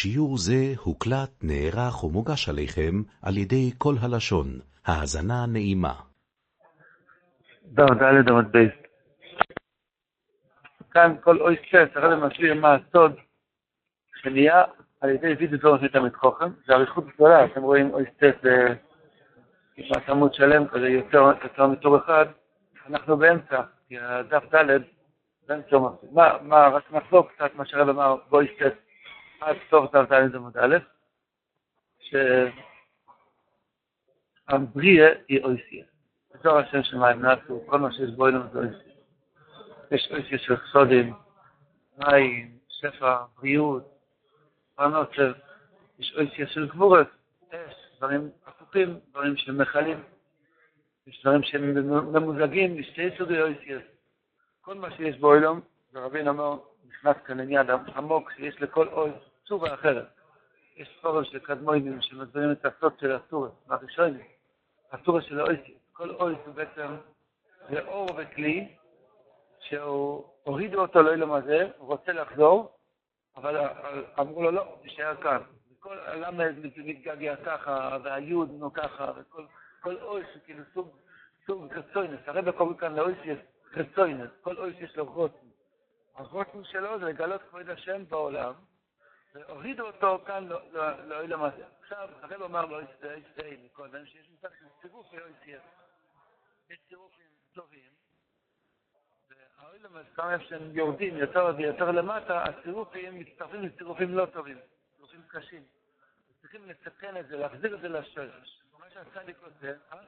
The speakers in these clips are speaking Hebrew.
שיעור זה הוקלט, נערך ומוגש עליכם על ידי כל הלשון. האזנה נעימה. ד' עמוד בייס. כאן כל אוי סט, הרב מסביר מה הסוד שנהיה על ידי וידאו תור של תלמיד זה אריכות גדולה, אתם רואים אוי סט כמעט עמוד שלם כזה יותר, יותר מתור אחד, אנחנו באמצע, כי הדף ד' באמצע. מה, מה, רק נחזור קצת מה שהרב אמר באוי סט סוף דף ד' עמוד א', שהבריאה היא אויסיה. בתור השם של מים נעשו, כל מה שיש בו אילום זה אויסיה. יש אויסיה של חסודים, מים, שפע, בריאות, פרנוצר, יש אויסיה של גבורת, אש, דברים הפוכים, דברים שמכלים, יש דברים שהם ממוזגים לשתי סוגי אויסיה. כל מה שיש בו אילום, ורבין אמר, נכנס כאן עניין עמוק שיש לכל אוי צורה אחרת. יש פורם של קדמוינים שמסבירים את הסוד של הסורה, מהראשונים, הסורה של האויסי. כל אויס הוא בעצם, זה אור וכלי, שהוא הורידו אותו לאילום הזה, הוא רוצה לחזור, אבל אמרו לו לא, תישאר כאן. כל הלמד מתגעגע ככה, והיוד נו ככה, וכל אויס הוא כאילו סוג, סוג חצוינס. הרב קוראים כאן לאויס יש חצוינס, כל אויס יש לו רוטן. הרוטן שלו זה לגלות כבוד השם בעולם, והורידו אותו כאן לאוילם הזה. עכשיו, הרב אמר לו, איסטאי מקודם, שיש מושג של צירוף ואויסיה. יש צירופים טובים, והאוילם הזה, כמה שהם יורדים יותר ויותר למטה, הצירופים מצטרפים לצירופים לא טובים, צירופים קשים. צריכים לתקן את זה, להחזיר את זה לשורש. מה שהצדיק עושה, אה?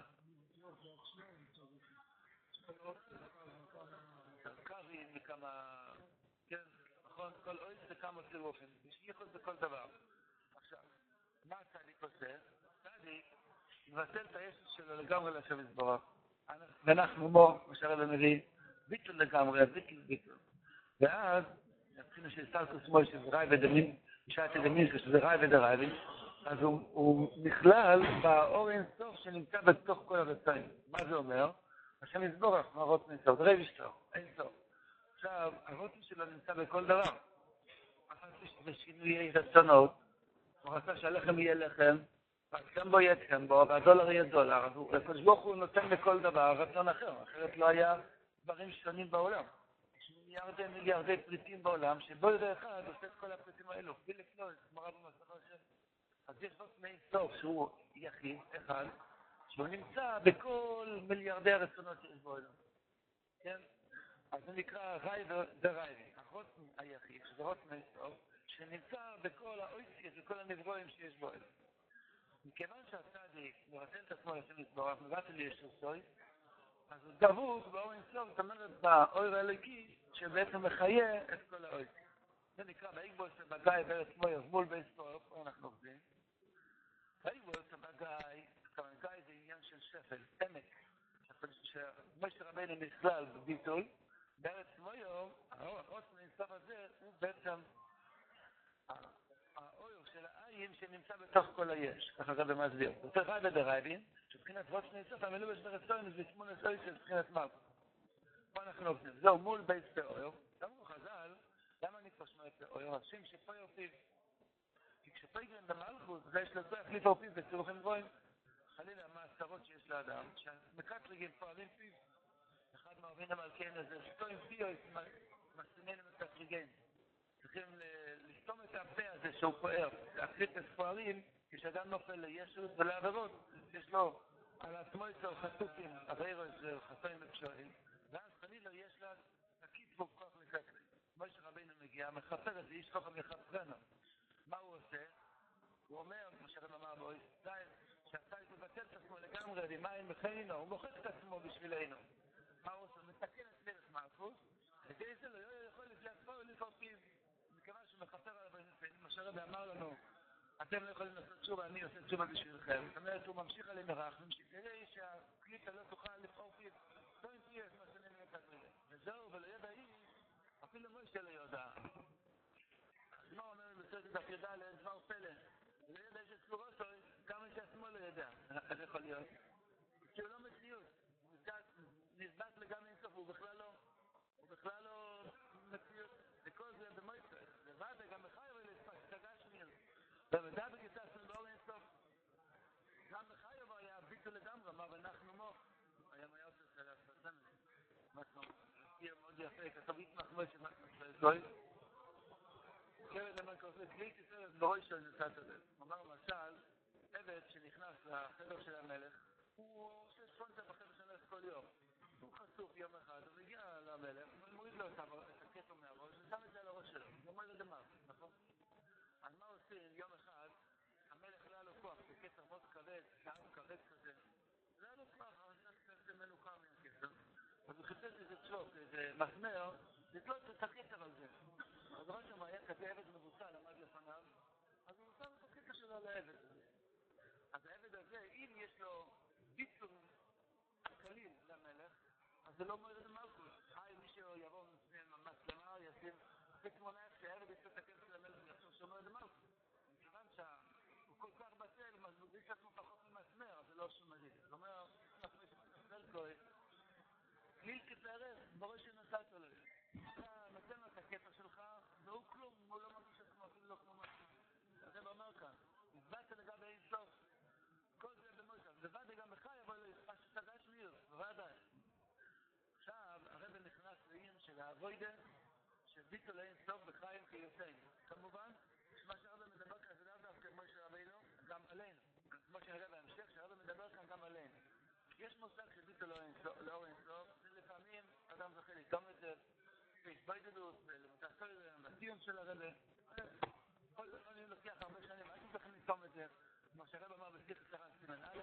קרקרים מכמה... נכון? כל אוהל זה כמה צירופים, יש ייחוד בכל דבר. עכשיו, מה הצדיק עושה? הצדיק מבטל את הישות שלו לגמרי לשם יתברך. ואנחנו בו, כמו שהרבא מביא, ביטול לגמרי, ביטול ביטול. ואז, מבחינה של סטלקוס מוי, שזה ראי ודמין, בשעת דמין, שזה ראי ודרייבין, אז הוא, נכלל באור אינסוף שנמצא בתוך כל הרצאים. מה זה אומר? השם יסבורך, מה רוצן אינסוף? דרי ושטר, אינסוף. עכשיו, הרוטן שלו נמצא בכל דבר. אחת בשינויי רצונות, הוא רצה שהלחם יהיה לחם, והחם בו יהיה חם בו, והדולר יהיה דולר, אז הקדוש ברוך הוא נותן לכל דבר רצון אחר, אחרת לא היה דברים שונים בעולם. יש מיליארדי מיליארדי פריטים בעולם, שבו ידי אחד עושה את כל הפריטים האלו, בלי לקלוט, גמרא במסכת השם. אז יש עוד מי סוף שהוא יחיד, אחד, שהוא נמצא בכל מיליארדי הרצונות שיש בעולם. כן? אז זה נקרא ראי ורייבי, החוסן היחיד, שזה חוסן היסטור, שנמצא בכל האויסיס וכל הנברואים שיש בו. מכיוון שהצדיק מבטל את עצמו לשם יתברך, מבטל לישו סוי, אז הוא דבוק באור אינסוף, זאת אומרת באור האלוקי, שבעצם מחיה את כל האויסיס. זה נקרא באיגבוס בגיא בארץ מויר, מול באינסוף, פה אנחנו עובדים. באיגבוס כמובן גיא זה עניין של שפל, עמק, שמשה רבינו נכלל בביטול, בארץ מויו, החוסן האינסוף הזה הוא בעצם האויר של העין שנמצא בתוך כל היש, ככה רבי מסביר. זה יותר רבי דרייבין, שבחינת חוסן האינסוף המלובש ברצון זה שמונה סוי של בחינת מרקו. פה אנחנו עובדים. זהו מול בייס באויר. אמרו חז"ל, למה אני כבר שומע את האויר? השם שפויר פיו. כי כשפייגרן במלכות, זה יש כוח לפעור פיו בצירופים גבוהים. חלילה, המעשרות שיש לאדם, שהמקטרגים פועלים פיו. אחד מהרבין המלכן הזה, פיו, מסתננים את הטריגן. צריכים לסתום את הפה הזה שהוא פוער, להקליט את פוערים, כשאדם נופל לישות ולעבירות, יש לו על עצמו יותר חטופים, עבירות חסרים אפשריים, ואז חלילה יש לה תקיף בו כוח לכתר. משה רבינו מגיע, מכפר את זה, איש כוחם יכפרנו. מה הוא עושה? הוא אומר, כמו שרב אמר בו, שהצייק מבטל את עצמו לגמרי, ומים בחיינו, הוא מוחק את עצמו בשבילנו. עושה? מתקן את מלך מלכוס, וכדי זה לא יכול להפור לפעול פיו. מכיוון שהוא מכפר על הבנים, מה שהרבי אמר לנו, אתם לא יכולים לעשות תשובה, אני עושה תשובה בשבילכם. זאת אומרת, הוא ממשיך עליהם מרחמים, שכדי שהקליטה לא תוכל לבחור פיו, לא עם פיו, מה שאני אומר כזה. וזהו, ולא ידע איש, אפילו מוישה לא יודע. מה אומר בסרט דף י"ד, דבר פלא? ולא ידע איש את כמה שהשמאל לא ידע. איך יכול להיות? כי הוא לא בכלל לא... זה כל זה במויסה. לבד, גם בחייב אלה ספקתגה שנייה. טוב, דאב גיסה של לא אין סוף. גם בחייב היה ביטו לגמרי, מה ואנחנו מוח. היה מייאות של סלע סלסמת. מה שם? זה מאוד יפה, כתב התמחמה של מה שם. כן, אני אומר, כל זה, בלי כיסה, בראש של נסעת הזה. אמר למשל, עבד שנכנס לחדר של המלך, הוא עושה ספונטה בחדר של המלך כל יום. הוא חשוף יום אחד, הוא מגיע למלך, הוא לו את הכתר מהראש, ושם את זה על הראש שלו, אומר לדמר, נכון? אז מה עושים יום אחד, המלך לא היה לו כוח, זה כתר מאוד כבד, טעם כבד כזה. לא היה לו כוח, אבל זה מנוחה מהכתר. אז הוא חיפש איזה צ'וק, איזה מסמר, לתלות את הכתר על זה. אז רואה שם היה כזה עבד מבוסל, עמד לפניו, אז הוא שם את הכתר שלו על העבד הזה. אז העבד הזה, אם יש לו ביצור קליל למלך, אז זה לא מועד למלכות. בתמונה איך שהערב יש את הכסף ויחשוב שהוא מועד למלכות. מכיוון שהוא כל כך בטל, אז הוא מרגיש עצמו פחות ממסמר, זה לא שום מזיק. זאת אומרת, אנחנו יש מסמר כהן, כליל כפרס, בראש שנתת לו. אתה נותן לו את הכתר שלך, והוא כלום, הוא לא מרגיש עצמו אפילו לא כמו מסמר. זה אומר כאן, הצבעת לגבי אין סוף. כל זה במושב, לבד גם בחי, אבל השתגש מיר, בוודאי. עכשיו, הרב נכנס לעיר של האבוידה, שביטו לאין סוף בחיים חיותינו. כמובן, מה שהרב מדבר כאן זה לאו דווקא כמו שרבינו, גם עלינו. כמו שנראה בהמשך, שהרב מדבר כאן גם עלינו. יש מושג שביטו לאור אין סוף, ולפעמים אדם זוכה לטעום את זה, בהתביידלות, למתעסר בציון של הרב. כל זה לוקח הרבה שנים, הייתי צריך לטעום את זה. כמו שהרב אמר בשיח סרן סימן א',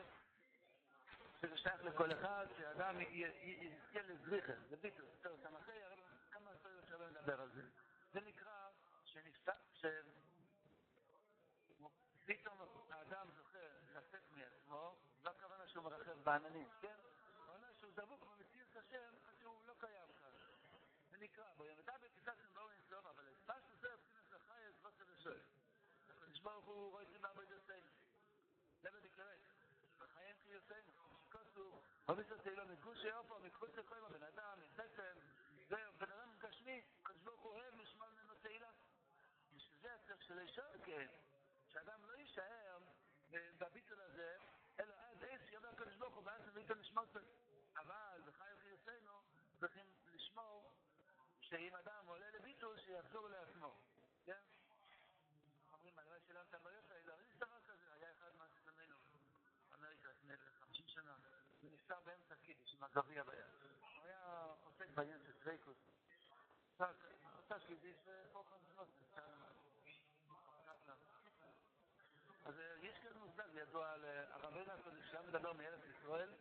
שזה שייך לכל אחד, שאדם יזכה לזריחה, זה ביטל, לדבר על זה. נקרא שנפתח, שפתאום האדם זוכה לצאת מעצמו, לא הכוונה שהוא מרחב בעננים, כן? הכוונה שהוא דבוק במציאות השם, שהוא לא קיים כאן. זה נקרא, בו ימתה בקיסת באורן סלוב, אבל את פשט זה הפסינס לחי, את בוסר ושואל. הקדוש ברוך הוא רואה את זה בעבודתנו. זה בדקלרט. בחיים חיותנו, שכוסו, הוביסו תהילו מגושי אופו, מחוץ לכל הבן אדם, מחסם, זהו, בן אדם גשמי, קדוש ברוך הוא אוהב לשמוע ממנו תהילה. ושזה הצריך של אישור כן, שאדם לא יישאר בביטול הזה, אלא עד עץ יאמר קדוש ברוך הוא, ואז נביא את המשמעות אבל בחיים חיותנו צריכים לשמור שאם אדם עולה לביטול, שיחזור לעצמו, כן? אומרים, רואה שלא הבעיות האלה, אבל יש דבר כזה, היה אחד מהסלמינו, אמריקה לפני 50 שנה, הוא נפטר באמצע קידיש עם הגביע ביד. הוא היה עוסק בעניין של דרייקוס. עושה קידיש ופה כאן זנות, אז יש כאן מושג ידוע על הרבנו הקודש, שהיה מדבר מארץ ישראל,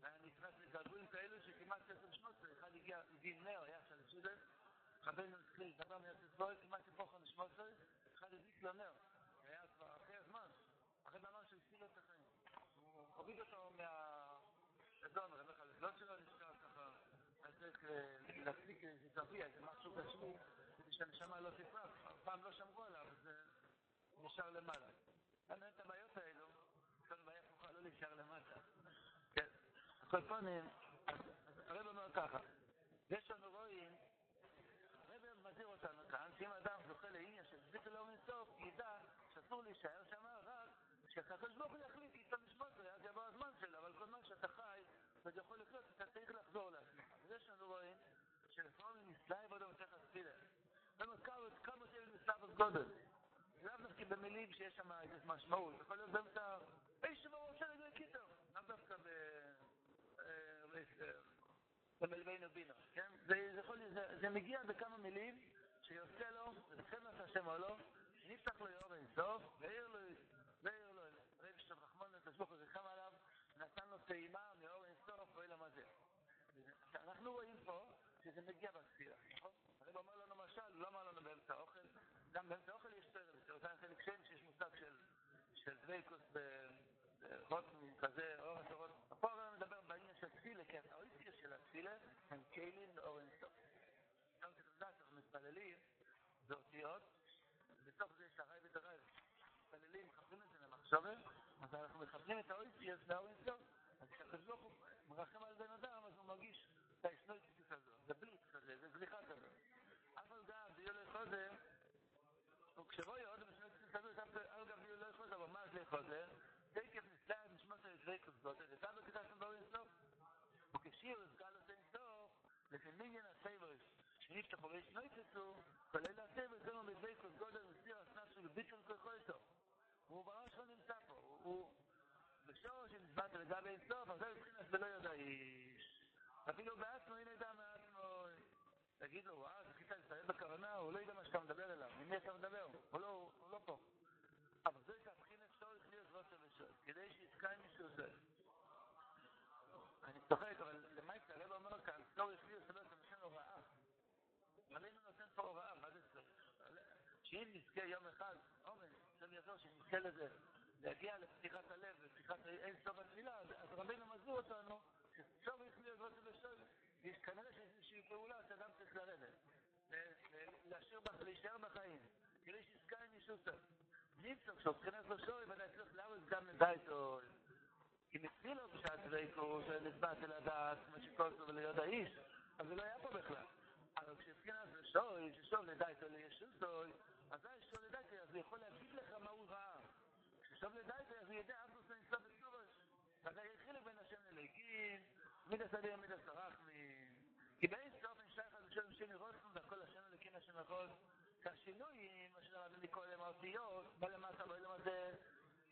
והיה נכנס לגעגועים כאלו שכמעט עשר שנות, אחד הגיע, הביא נר, היה עכשיו לסודן, רבנו התחיל לדבר מארץ ישראל, כמעט פה כאן שמות אחד הדליק לו נר, היה כבר אחרי הזמן, אחרי דבר שהציל לו את החיים. הוא הוריד אותו מהאדון, רבי החלטות שלו נשאר ככה, היה צריך להפליק איזה תרביע, איזה משהו גשמי, כדי שהנשמה לא תפרח, פעם לא שמרו עליו, זה נשאר למעלה. אין את הבעיות האלו, כל בעיה הפוכה לא נשאר למטה. כן, על כל פנים, הרב אומר ככה, יש לנו רואים הרב מזהיר אותנו כאן, שאם אדם זוכה לעניין של זכר לא אינסוף, ידע שאסור להישאר שם רק כשהקדוש ברוך הוא יחליט לשמות זה, אז יבוא הזמן שלו, אבל כל זמן שאתה חי, וזה יכול לקרות, אתה צריך לחזור לעצמך. אז יש לנו רואים שלפעמים נסלאי בודו מסכת תפילה. כמה זה מסלאי בגודל. דווקא במילים שיש שם משמעות, יכול להיות באמצע, איש שבו רוצה לגבי קיטור, לאו דווקא ב... במלווינו בינו, כן? זה, יכול, זה, זה מגיע בכמה מילים שיוצא לו, זה בסדר השם או לא, נפתח לו יאור אינסוף, והעיר לו, והעיר לו, רב שטוב רחמון לתשבוך וזכם עליו, נתן לו טעימה מאור אינסוף, ואוי למזה. אנחנו רואים פה שזה מגיע בספירה, נכון? הרב אומר לנו משל, הוא לא אמר לנו באמצע האוכל, גם באמצע האוכל יש זה אותה חלק שם שיש מושג של, דוויקוס רוטמן כזה, אור התורות. פה הרב מדבר בעניין של תפילה, כי האויסטיה של התפילה הם כלים לאור אינסוף. גם כתודה שאנחנו מתפללים, זה אותיות, בתוך זה יש הרי ואת הרי. מתפללים, מחברים את זה למחשבה, אז אנחנו מחברים את האויסטיה לאור אינסוף. אז כשהקדוש ברוך הוא מרחם על בן אדם, אז הוא מרגיש את האסנויטיס הזאת. זה בליץ כשבוא יעוד, תדעו שבת על גבי לא יכול, אבל מה זה יכול זה? זה יקף נסתם, נשמע שזה זה יקף זאת, זה סתם בקיטה שם בואו יסנוף. וכשיר הסגל עושה נסתוף, לפי מיניין הסייברס, שניף תפורי שנוי תצאו, כולל הסייברס, זה לא מזה יקף גודל, וסיר הסנף של ביטל כוחו איתו. והוא בראש לא נמצא פה, הוא בשור שנצבט על גבי אינסוף, אבל זה יתחיל לסבלו ידע איש. אפילו בעצמו, הנה דמה, תגיד לו, וואו, זכית לסיים בכוונה, הוא לא ידע מה שאתה מדבר אליו. עם מי אתה מדבר? הוא לא, הוא לא פה. אבל זה שהבחינת שורש להיות רוצה ושורש, כדי שיזכה עם מישהו זה. אני צוחק, אבל למעשה הרב אומר כאן, שורש להיות זה נותן הוראה. עלינו נותן פה הוראה, מה זה צריך? שאם נזכה יום אחד, אורן, השם יעזור שנזכה לזה, להגיע לפתיחת הלב, לפתיחת אין סוף התפילה, אז רבינו מזהיר אותנו, ששורש להיות רוצה ושורש. כנראה שיש איזושהי פעולה שאדם צריך לרדת, להישאר בחיים, כדי שיזכה עם ישוסף. ניצח, כשהבחינת לשוי, ודאי צריך להרוס גם לדייתו. כי מתפילו בשעת דבקו, שנצבעת אל הדעת, כמו שכל וליוד האיש, אז זה לא היה פה בכלל. אבל כשבחינת לשוי, ששוב לדייתו לישוסוי, אז זה שוב לדייתו, אז הוא יכול להגיד לך מה הוא ראה. כששוב לדייתו, אז הוא ידע אף נושא נסוף וסורש. אז היה חילק בין השם לליקים, מידע סדיר מידע סרחמי. כי באיזה אופן שייך על שם שני רוסנו, והכל השם לליקין השם הכל. שהשינויים, מה שלמדנו מקודם, האותיות, בא למטה, בא למטה,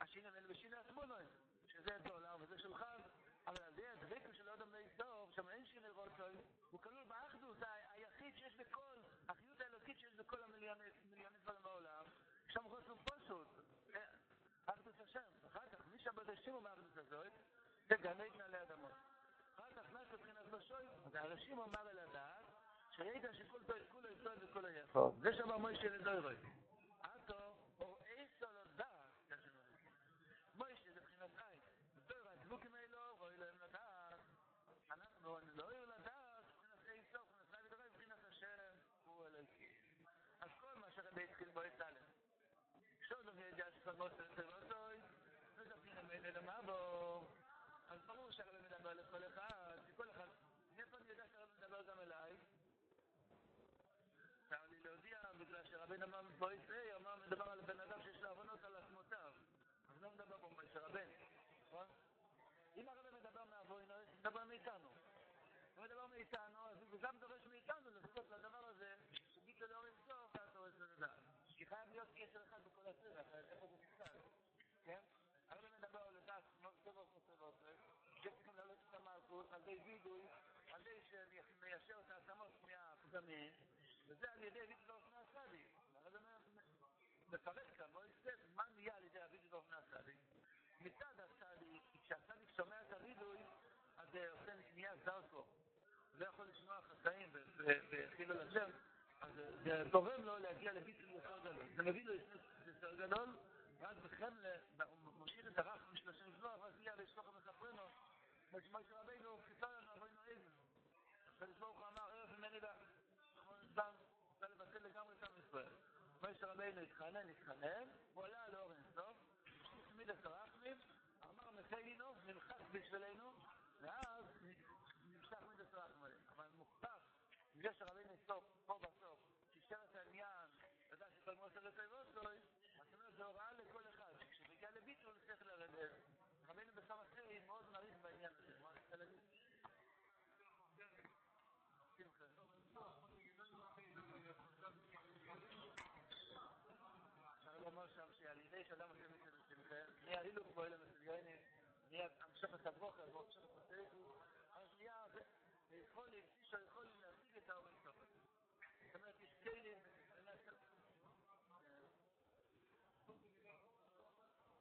השינויים האלה בשינוי התמונות, שזה דולר וזה שולחן, אבל על זה הדבקו של אדם דוב, שם אין שינוי רוצוי, הוא כלול באחדות היחיד שיש בכל, החיות האלוקית שיש בכל המיליוני דברים בעולם, שם חוסר פשוט, אחדות השם. אחר כך, מי שבדשים הוא מהאחדות הזאת, זה גני עלי אדמות. אחר כך נעשה מבחינת בשוי, אז הראשים הדעת, שידע שכל כולו יסוד וכל היפות. זה שמה מוישה לדוירוי. עתו, או איסו לדעת, מוישה זה בחינת עין. דוירה, הדבוקים האלו, רואי להם לדעת. אנחנו לא יהיו לדעת, בחינת איסו, בחינת עין ודורי, בחינת השם, הוא אלוהי. אז כל מה שרבי התחיל בו יצלם. שוד לא ידע שפגות לטבעותוי, וזה בחינת מילא למבו. אז ברור שהרבי מדבר לכל אחד, שכל אחד, מאיפה אני יודע שהרבי מדבר גם אליי? צר לי להודיע, בגלל שרבן אמר בויסי, אמר מדבר על בן אדם שיש לו עוונות על עצמותיו. אז לא מדבר פה מויסי רבן, נכון? אם הרבן מדבר מעוונו, מדבר מאיתנו. הוא מדבר מאיתנו, אז הוא גם דורש מאיתנו לעשות לדבר הזה, שביטו לאור אינסוף, ואז דורש לדעת. כי חייב להיות קשר אחד בכל הסרט, אחרת איפה זה נפסק, כן? הרבן מדבר על לדעת, טבע כמו שצריכים לעלות את המלכות, על ידי וידוי, על ידי שמיישר את העצמות מהפגמים, וזה על ידי וידוי הסדי. הרבן מפרט כאן, לא יסתר, מה נהיה על ידי הוידוי באופן הסדי? מצד הסדי, כשהסדי שומע את הוידוי, אז עושה נהיה זרקו. לא יכול לשמוע חטאים וחילו לשם, אז זה גורם לו להגיע לביטוי יותר גדול. זה מביא לו יותר גדול, ואז בכם, הוא ממשיך את הרחם של השם יזבח, ואז יהיה לשלוח מספרנו, משה רבינו, חיסר לנו אבינו אבן. הקדוש ברוך הוא אמר, ערף ממני לך. אנחנו נסתם, רוצה לבטל לגמרי את עם ישראל. משה רבינו התחנן, התחנן, הוא עלה על אור אינסוף, השליך מידע סרחמים, אמר מחיינו, נמחק בשבילנו, ואז נמשך מידע סרחמים. אבל מוכתח, בגלל שרבינו סוף, פה בסוף, שישר את העניין, ידע שכל מוסר לטייבות שלו, זאת אומרת, זו הוראה לכל אחד, כשמגיע לביטול צריך לרדת. רבינו בסמכי מאוד מעריך בעניין הזה, מה רוצה להגיד? שמחה. אפשר לומר שם שעל ידי שאדם עושה מצד שמחה, נהיה הילוך בו אלה מסוינים, נהיה המשך את הברוכר, והמשך את הסייכו, אז נהיה, יכול, איש יכול להשיג את ההורים שלו. זאת אומרת, יש כלים,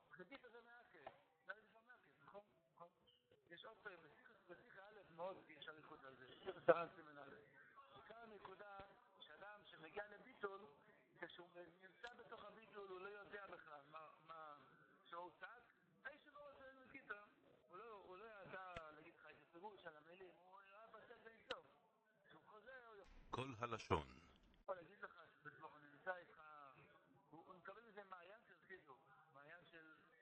חדיף הזה מעקב, זה היה מעקב, נכון? נכון? יש עוד פעם, בשיחה א' מאוד יש אריכות על זה, שיחה שרן סימן א'. עיקר הנקודה, שאדם שמגיע לביטול, כשהוא נמצא בתוך הביטול, הוא לא יודע בכלל מה, שהוא צעק, האיש לא רוצה להגיד הוא לא ידע להגיד לך את הפירוש על המילים, הוא היה בצד באינסוף. כשהוא חוזר, הוא יכול... כל הלשון. יכול להגיד לך שבתוך נמצא איתך, הוא מקבל מזה מעיין של חיזוק, מעיין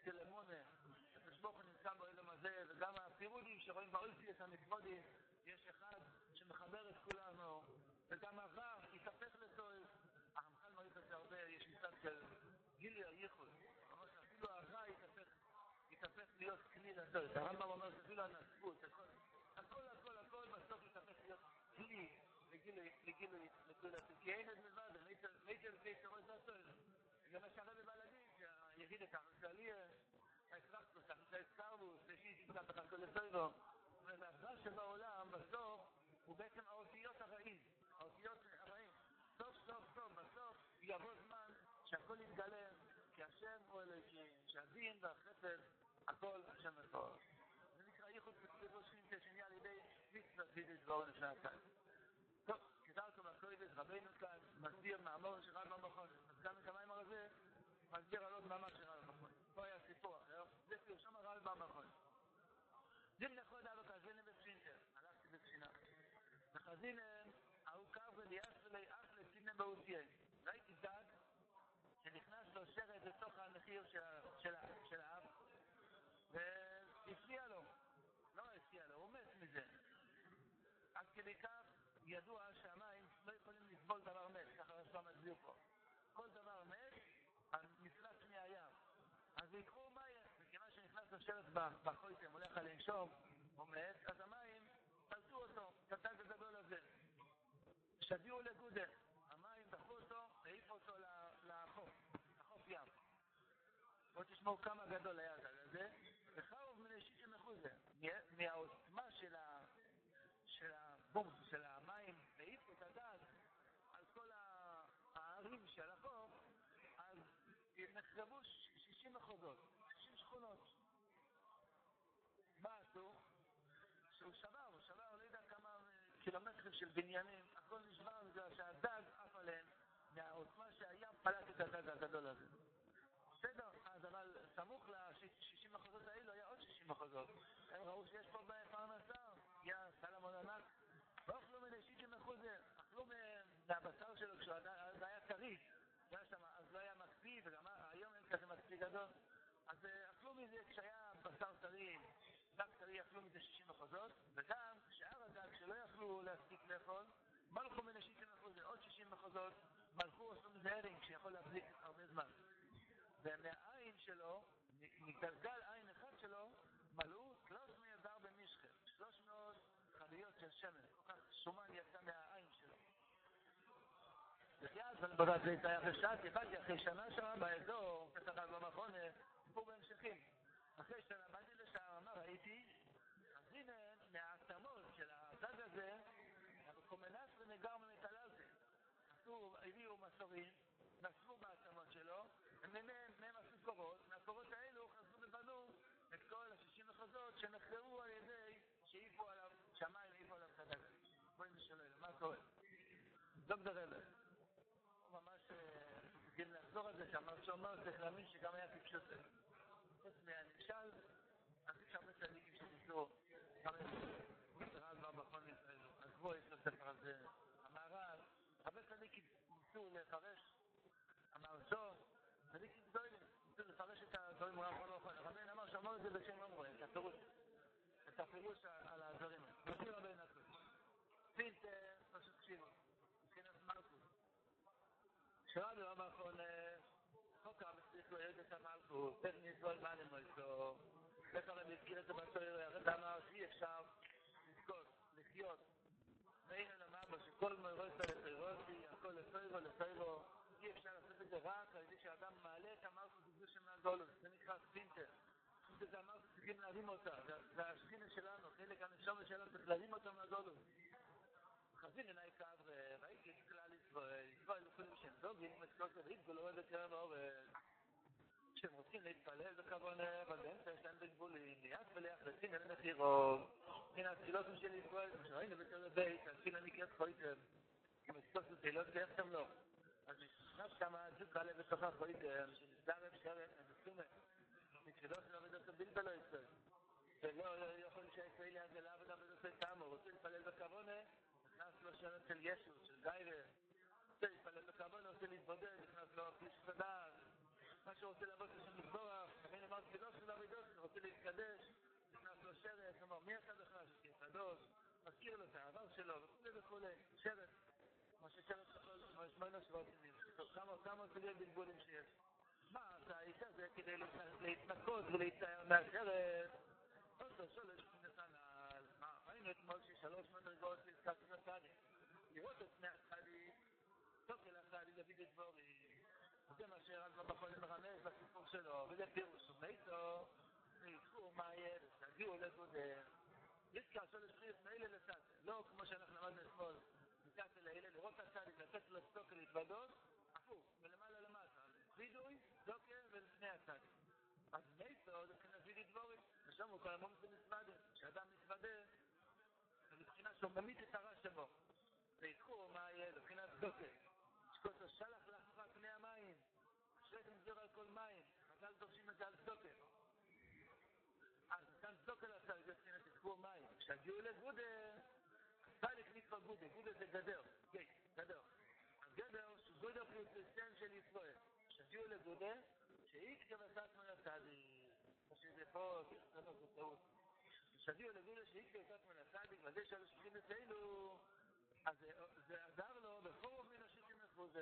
של אמונה, הקדוש ברוך נמצא בעולם הזה, וגם הפירודים שרואים באויסיאס הנפרודים, יש אחד שמחבר את כולנו, וגם הרע יתהפך לטוב. הרמח"ל מעריך את זה הרבה, יש מצד של גילי הייחוד, אומר שאפילו הרע יתהפך להיות כלי לטוב. הרמב"ם אומר שאפילו הנצרות, הכל, כאילו יצמצו לסוכיין את מזוד, ומייצר את זה שרוי זה עשו. גם השערה בבלדים, שהיחיד את החשאלי, ההצלחת לו, שאנחנו שהזכרנו, שלישי שיצמצת את החשאלי סוירו. והדבר שבעולם, בסוף, הוא בעצם האותיות הרעים, האותיות הרעים. סוף סוף סוף, בסוף יבוא זמן שהכל יתגלה, כי השם הוא אלה שהדין והחפר, הכל השם מפורש. זה נקרא ייחוד בצלבו שינקה שנייה על ידי מצווה זידי דבורו לפני מסביר מאמור של רב במכון, אז גם את המים הזה מסביר על עוד מאמר של רב במכון. פה היה סיפור אחר, זה פרשום הרב במכון. דין נכון דאבו קזינם בפשינטר, הלכתי בבחינה. וחזינם, ההוא קו וליאס ולי אח לצינם באוסיין. ראיתי דג שנכנס לו שרת לתוך המחיר של האב, והפריע לו. לא הפריע לו, הוא מת מזה. עד כדי כך ידוע שהמים לא יכולים לסבול דבר מת, ככה רשום מסביר פה. כל דבר מת, נפלט מהים. אז יקחו מים, וכיוון שנכנס לשבת בחויתם, הולך לנשום, הוא מת, אז המים פלטו אותו, את הטג הגדול הזה. שביעו לגודל, המים דחו אותו, העיפו אותו לחוף, לחוף ים. בואו תשמעו כמה גדול היה הדג הזה, וחרוב מן שישים אחוזה, מהעוצמה של ה... של הבום, של המים, העיפו את הדג על כל הערים של החוף, אז נחרבו 60 מחוזות, 60 שכונות. מה עשו? שהוא שבר, הוא שבר, לא יודע כמה קילומטרים של בניינים, הכל נשבר בגלל שהדג עף עליהם, מהעוצמה שהים פלט את הדג הגדול הזה. בסדר, אז אבל סמוך ל-60 מחוזות האלו היה עוד 60 מחוזות. הם ראו שיש פה פרנסה, היה סלמון ענק. אכלו מן שישים מחוזות, אכלו מהבשר שלו כשהוא היה טרי. אז לא היה מקפיא, וגם היום אין כזה מקפיא גדול. אז אכלו מזה כשהיה בשר טרי, דג טרי, אכלו מזה 60 מחוזות, וגם שאר הדג שלא יכלו להספיק לאכול, מלחו מן השישים מחוזות, עוד 60 מחוזות, מלכו עשו מזה הרינג שיכול להחזיק הרבה זמן. ומהעין שלו, מגלגל עין אחד שלו, מלאו 300 דר במשכם, 300 חביות של שמן, כל כך שומן יצא שלו. וחיאז, בבת זה היה אחרי שעה, טיפלתי אחרי שנה שם באזור, כתבה במכון, סיפור בהמשכים. אחרי שנה באתי לשם, אמר, ראיתי, אז הנה, מהעצמות של הצד הזה, הקומנס ונגר ממטללזה. עשו, הביאו מסורים, נשבו בעצמות שלו, ומהם עשו קורות, מהקורות האלו חזרו ובנו את כל השישים מחוזות שנחררו על ידי שהעיפו עליו, שמיים העיפו עליו הדגל. בואי נשאל מה קורה? דוקטור אלף. שאמר שאומר צריך להאמין שגם היה טיפשות. חוץ מהנמשל, אז יש הרבה צדיקים שניסו, גם רב בר בכל ישראל, עזבו יש לו ספר הזה, המהר"ל, הרבה צדיקים ניסו לפרש, המהרשו, צדיקים גדולים, ניסו לפרש את הדברים יכול לא יכול. רבינו אמר שאמר את זה בשם אמרו, את הפירוש, את הפירוש על הדברים האלה. נוציא רבינו הכול. פילטר, פשוט תקשיבו, מבחינת מלכוס. שרבי המסריך לא ידע את המלכות, תכף נסבול מה למועצו. איך הרבי הזכיר את זה בסויר, הרבי אמר שאי אפשר לזכות, לחיות. ואין אלא מה שכל מוירוסה לסוירוסי, הכל לסוירו לסוירו, אי אפשר לעשות את זה רק על ידי שאדם מעלה את המלכות בקדושה מהגולוס, זה נקרא ספינטר. זה המלכות צריכים להרים אותה, זה השכינה שלנו, חלק הנשום שלנו צריך להרים אותה מהגולוס. חזין עיניי קו, ראיתי את כלל ישראל, ישראל יכולים שהם דוגים, את כל זה, והתגולו בקרב האורץ. כשהם רוצים להתפלל בכוונה, אבל באמצע יש להם בגבולים, ליד וליח לסין אל מחירות. הנה התפילותים של ישראל, שראינו בתל הבית, התפילה נקראת חויתם. אם אסתוס לתפילות ואיכתם לא. אז נכנס כמה זוג עלה בתוכה חויתם, שנסדר אפשרת, מסומה. מתפילות של עבודת הבלבל לא ישראל. ולא יכול שהישראלי הזה לעבוד עבודת תמו, רוצה להתפלל בכוונה, נכנס לו שרת של ישו, של גיירה. רוצה להתפלל בכוונה, רוצה להתבודד, נכנס לו פיש חדש. מה שרוצה לעבוד לשם לזבוח, לכן אמר תפילות של עבודות, רוצה להתקדש, נכנס לו שרת, אמר מי אתה בכלל שתהיה קדוש, מזכיר לו את העבר שלו וכולי וכולי, שרת. מה ששרת יכול, מה שמונה שבעות שנים, כמה סוגי בלבולים שיש. מה עשה האיש הזה כדי להתנקות ולהתאר מהשרת? אותו שולש מנסן על... מה, ראינו אתמול ששלוש מדרגות סקסים הצדיק. לראות את פני הצדיק, של הצדיק דוד דבורי. מה שרק לא יכול למרמז בסיפור שלו, וזה פירוש ומיתו, ויקחו מה יהיה, הגיעו לגודל, יתקע שולש חייס מאלה לצד, לא כמו שאנחנו למדנו אתמול, מצד לאלה, לראות הצדיק, לתת לו צדוקה להתוודות, הפוך, מלמעלה למטה, וידוי, צדוקה ולפני הצדיק. אז מייסו זה מבחינת וידי דבורים, ושם הוא כל המון זה מתוודה, כשאדם מתוודה, זה מבחינה שהוא ממית את הרע שבו. ויקחו מה יהיה, מבחינת צדוקה. שכותו שלח לאחר פני המים, נגזור על כל מים, חז"ל דורשים את זה על צדוקה. אז כאן צדוקה לצדיק, זה מבחינת תקחו מים. כשהגיעו לגודה, צדיק נקרא גודה, גודה זה גדר, גייט, גדר. הגדר, גודה פלוס של ישראל. כשהגיעו לגודה, שאיקרא וסת מן הצדיק, שזה פה, זה טעות. כשהגיעו לגודה שאיקרא וסת מן הצדיק, וזה שהיו שולחים אצלנו, אז זה עזר לו בכל מן השישים אחוז,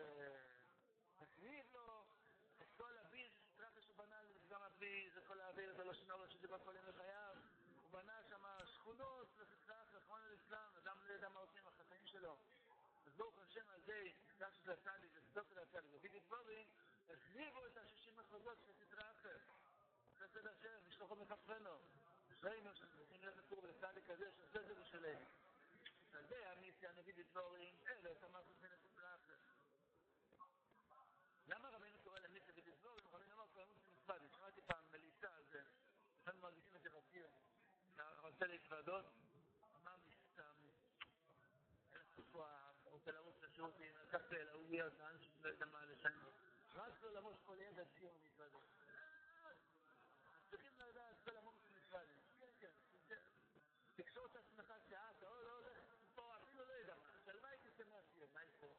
אבי, זה יכול להעביר את הלשון הרבה שזה בא חולים לחייו. הוא בנה שם שכונות וחצח, רחמון על אסלאם, אדם לא ידע מה עושים החטאים שלו. אז ברוך השם הזה, כך שזה עשה לי, זה סוף זה עשה לי, זה בידי דבורים, החליבו את השישים מחוזות של סטרה אחר. חסד השם, משלוחו מחפרנו. ראינו שזה צריכים להיות עצור ולסעלי כזה, שעושה זה בשלם. אז זה המיסי, הנביא דבורים, אלה, את המחוזים רוצה להתוודות, מה מסתם? הוא רוצה לרוץ לשירותים, לקחת אל ההוא להיות, לאן שלא יודע מה לשם. רץ לו למוש כל ידע ציון להתוודות. צריכים לדעת כל המוש מתוודות. כן, כן. תקשור את עצמך שעה, אתה לא הולך פה, אפילו לא יודע מה. שלווה הייתי שמח שיהיה, מה יש פה?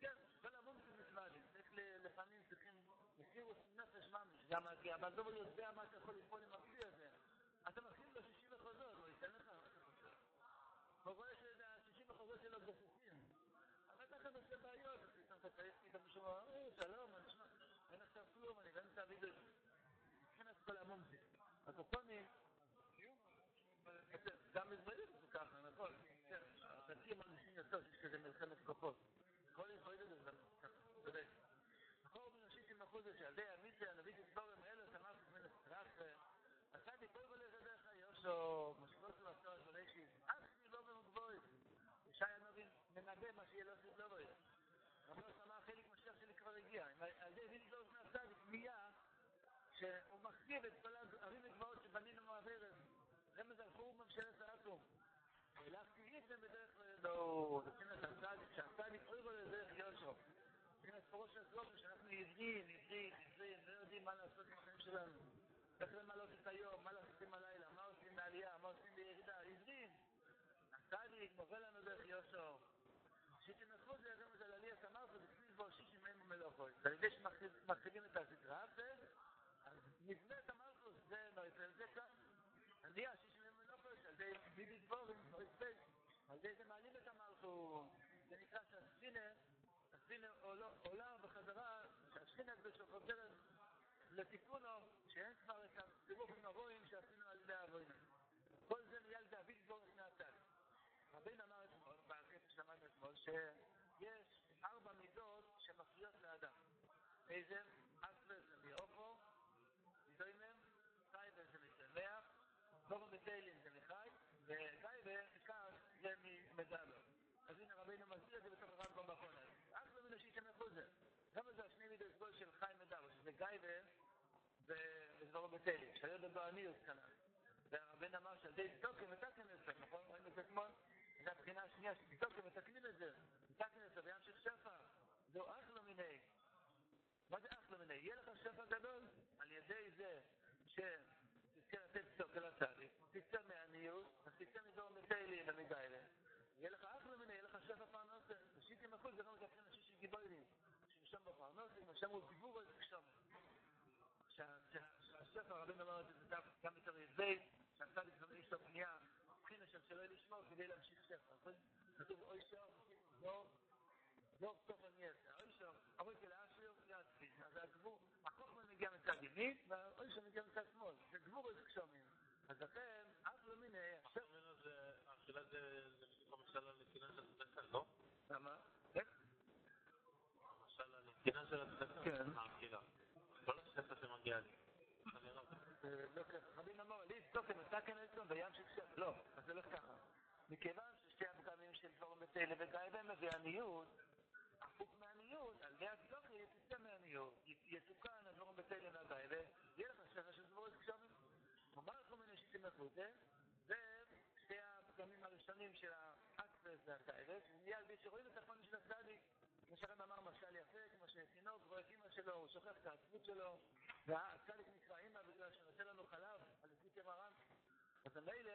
כן, כל זה מתוודות. צריך לפעמים צריכים, מסירות נפש ממש. גם כי הבן לא יודע weiß nicht, ob ich schon mal, ey, Shalom, אין עכשיו כלום, אני באמצע תעביד את זה. מבחינת כל המומזי. אז הפונים, גם ישראלים זה ככה, נכון? כן, הדתיים מרגישים יותר שיש כזה מלחמת כוחות. כל ישראלים זה ככה, צודק. מקור בראשית עם אחוז שילדי המיצי הנביא תסבור עם אלו, תמר כמין אסרח, עשה דיבור בלזה דרך היושו, שהוא מחריב את כל הערים הגבוהות שבנינו מעבירת. למה זה הלכו ממשלת האטום? הלך קריסם בדרך לדור, וכן את הצדיק, שהצדיק אוי בו לדרך יושב. וכן את פרוש הסלובה שאנחנו עברים, עברים, עברים, לא יודעים מה לעשות עם החיים שלנו. איך למלות את היום, מה לעשות עם הלילה, מה עושים בעלייה, מה עושים בירידה, עברים. הצדיק מובל לנו דרך יושב. שיתי נחו זה ירם את הלליה סמר, ובצליל בו שישי מהם ומלוכוי. זה על ידי שמחריבים את הסדרה, נבנה את המלכות, זה לא יצא, זה כאן. עלייה שישים מהם ומלוכות, על ידי בידי דבורים, לא יצא. על ידי זה מעלים את המלכות. זה נקרא שהספינר, הספינר עולה בחזרה, שהספינר הקדוש חוזרת לתיקונו, שאין כבר את הסיבובים הרועים שעשינו על ידי האבוינים. כל זה נהיה לדוד דבור לפני הצד. רבין אמר אתמול, בקטע שלמדנו אתמול, שיש ארבע מידות שמפריעות לאדם. איזה? דובר בטיילין זה מחי, וטייבה, כעס, זה ממדלו. אז הנה רבינו מסביר את זה בתוך הרמב"ם בחונן. אסווה מנשי שמחו זה. למה זה השני מידות סגול של חי מדלו, שזה גייבה ודובר בטיילין, שהיו דבר עניוס כנראה. והרבן אמר שעל ידי מתקנים את זה, נכון? ראינו את זה אתמול? זו הבחינה השנייה, שצדוקה מתקנים את זה, את זה וימשיך שפע. זהו אחלה מיני. מה זה אחלה מיני? יהיה לך שפע גדול על ידי זה שתזכה לתת צדוקה לצדיק, תצא מעניות, תצא מדור מטיילים ומגיילה. יהיה לך אחלה מיני, יהיה לך שפע פרנסה. ושיטים אחוז זה לא מתקן לשישים גיבוידים. שמשם בפרנסים, ושם הוא דיבור על זה שם. שהספר הרבים אמר את זה גם בתור יזבית, שהצדיק גם איש הפנייה, מבחינה שם שלא לשמור כדי להמשיך ספר. כתוב אוי שר, דור טוב אני אעשה. אוי שר, אבוי כלאשר, יעצבי. אז הגבור, החוכמה מגיע מצד ימין, והאוי שר מגיע מצד שמאל. זה גבור איזה קשומים. אז לכן, אף לא מיני... האכילה זה בדיוק המשל על נתינה של הצדקה, לא? למה? איך? המשל על נתינה של הצדקה, כן. האכילה. לא לשפע שמגיע לי. לא ככה, רבין אמר, תוקם ותקן אצלו בים של שם. לא, אז זה הולך ככה. מכיוון ששתי הפגמים של דבורם בתלה וגאיבה מביא עניות, הפוך מעניות, על ידי הצלוחי יצא מעניות. יתוקן הדבורם בתלה והגאיבה, יהיה לך שפע של. אנחנו מנשיתים לחוזה? זה שתי הפגמים הראשונים של האקספרס והגאיבה, ונהיה על בי שרואים את הפונים של הצדיק. כמו שהרב אמר משל יפה, כמו שתינוק רואה את אמא שלו, הוא שוכח את העצמות שלו, והצדיק נקרא אמא בגלל שנותן לנו חלב, על ידי כמרן. אז מילא,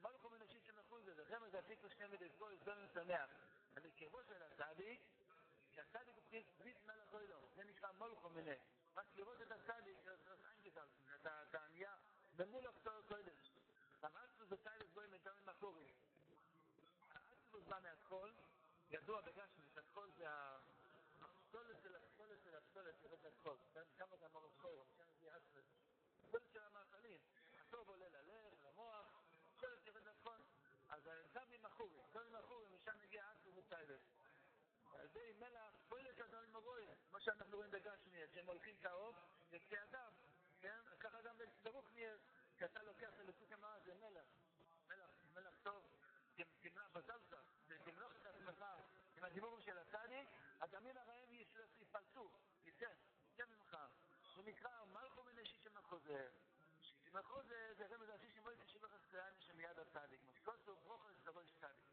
מלכו מנשית שמחו זה, זה עתיק לשני מדסגו, הסבר משמח. אבל קרבו של הצדיק, כי הצדיק הוא ברית מלך אוי לו, זה נקרא מלכו מנה. רק לראות את הצדיק, זה איינגטלסן, את הענייה, במול הקטור קודש. המאצלוס בציילס בוי מדברים מקורים. האצלוס בא מהכל, ידוע בגשמית, הכל זה הפסולת של הפסולת של הפסולת, יורד לכל. כמה זה אמר הסחור, מכאן זה אצלס. הפסולת של המאכלים. הטוב עולה ללב, למוח, הפסולת יורד לכל. אז גם עם החורים, גם עם החורים, משם מגיע אצלס וציילס. על ידי מלח, פועלת אדם עם הגויים, כמו שאנחנו רואים בגשמית, שהם הולכים העוף, יצא אדם, כן? ככה גם ברוך נהיה, כי אתה לוקח ללקוק המאה, זה מלח. מלח, מלח טוב. תמלח בסלסה, ותמלוך את עצמך עם הדיבורים של הצדיק, הדמים הרעים יפלטו, יצא, יצא ממך. הוא נקרא מלכו מנשית שמחוזר. שמחוזר זה רמז ראשי שמבוא את שבח הסקריאני שמיד הצדיק. משקוסו ברוכו לסבו יש צדיק.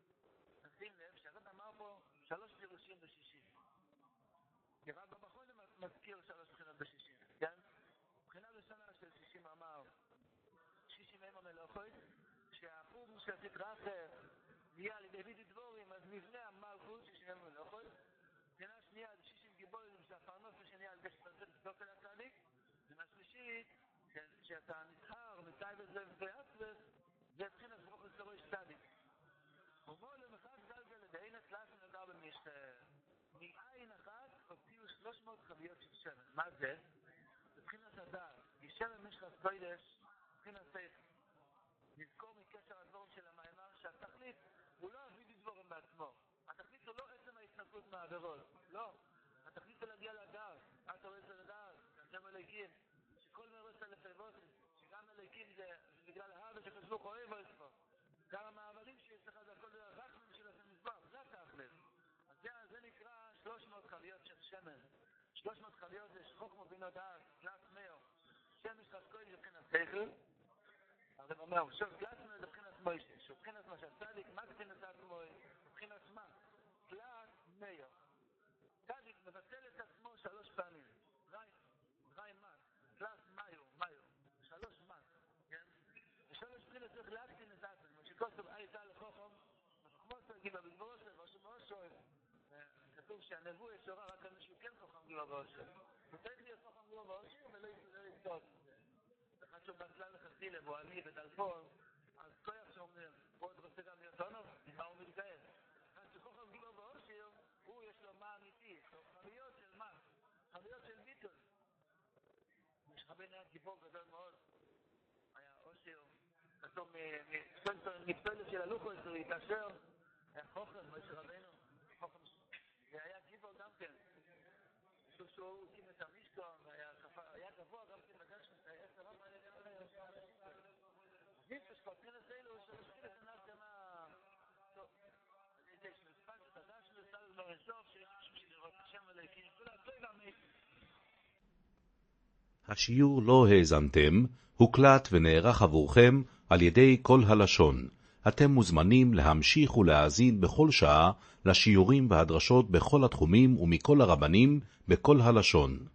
נשים לב שהרב אמר פה שלוש פירושים בשישים. כי רב במכון מזכיר שלוש בחינות בשישים, של הסטרסר נהיה על ידי וידי דבורים, אז מבנה המלכות ששינם מלאכות. מבחינה שנייה זה שישים גיבורים שהפרנוסה שנהיה על ידי שתרצה לצדוק על הצדיק. מבחינה שלישית, שאתה נסחר מטייבס ואצבס, זה מבחינת ברוך לסורו יש צדיק. ובואו למחד גלגל לדעין הצלחים נדע במשתה. מעין אחת הוציאו 300 חביות של שמן. מה זה? מבחינת הדעת. ישמן משחת קוידש, מבחינת סייך. נזכור מקשר הדבורים של המאמר שהתכלית הוא לא אבידי דבורים בעצמו. התכלית הוא לא עצם ההתנקות מהעבירות. לא. התכלית הוא להגיע לדעת. את הורסת לדעת, השם אלוהיקים. שכל מרוסת לפייבוסת, שגם אלוהיקים זה בגלל ההווה שחשבו חורים בו אצלו. גם המעברים שיש לך זה הכל רחמים של השם מזבח, זה התכלית. אז זה, זה נקרא 300 חביות של שמן. 300 חביות זה שחוק מובינו דעת, קלאס מאו. שמש חסקוי מבחינת שכל. הרב אומר, שוב גלסמן זה מבחינת מוישה, שוב מבחינת מה שהצדיק מקטין את עצמו, מבחינת מה? תלת מאיר. צדיק מבטל את עצמו שלוש פעמים. דרי מס, תלת מאיו, מאיו, שלוש מס, כן? ושלוש בחינות צריך להקטין את עצמו, שכוסוב הייתה לחוכם, כמו סגיבה בגבורוסף, או שבאושו, כתוב שהנבוא יש הוראה רק על מישהו כן חוכם גיבה באושר. הוא צריך להיות חוכם גיבה באושר ולא יסתות. שהוא בטלה לחסילה והוא עני ודלפון, אז כוח שאומר, עוד רוצה גם להיות עונוב, מה הוא מתגאה? אחד שכוחם גילו באושר, הוא יש לו מה אמיתי, חביות של מה? חביות של ביטול. יש רבן היה גיבור גדול מאוד, היה אושר, כתוב מפסולת של הלוחוס, הוא התעשר, היה חוכם, משה רבנו, חוכם, והיה גיבור גם כן. שהוא הקים את המשכון, היה גבוה גם כן בגשם, היה סבבה על ידי שמשפיל את הנאציה מה... טוב, על ידי שנספק את הדש לסל ברסוף, שיש השם אלוהיקים, כולה טוב גם השיעור לא האזנתם, הוקלט ונערך עבורכם על ידי כל הלשון. אתם מוזמנים להמשיך ולהאזין בכל שעה לשיעורים והדרשות בכל התחומים ומכל הרבנים בכל הלשון.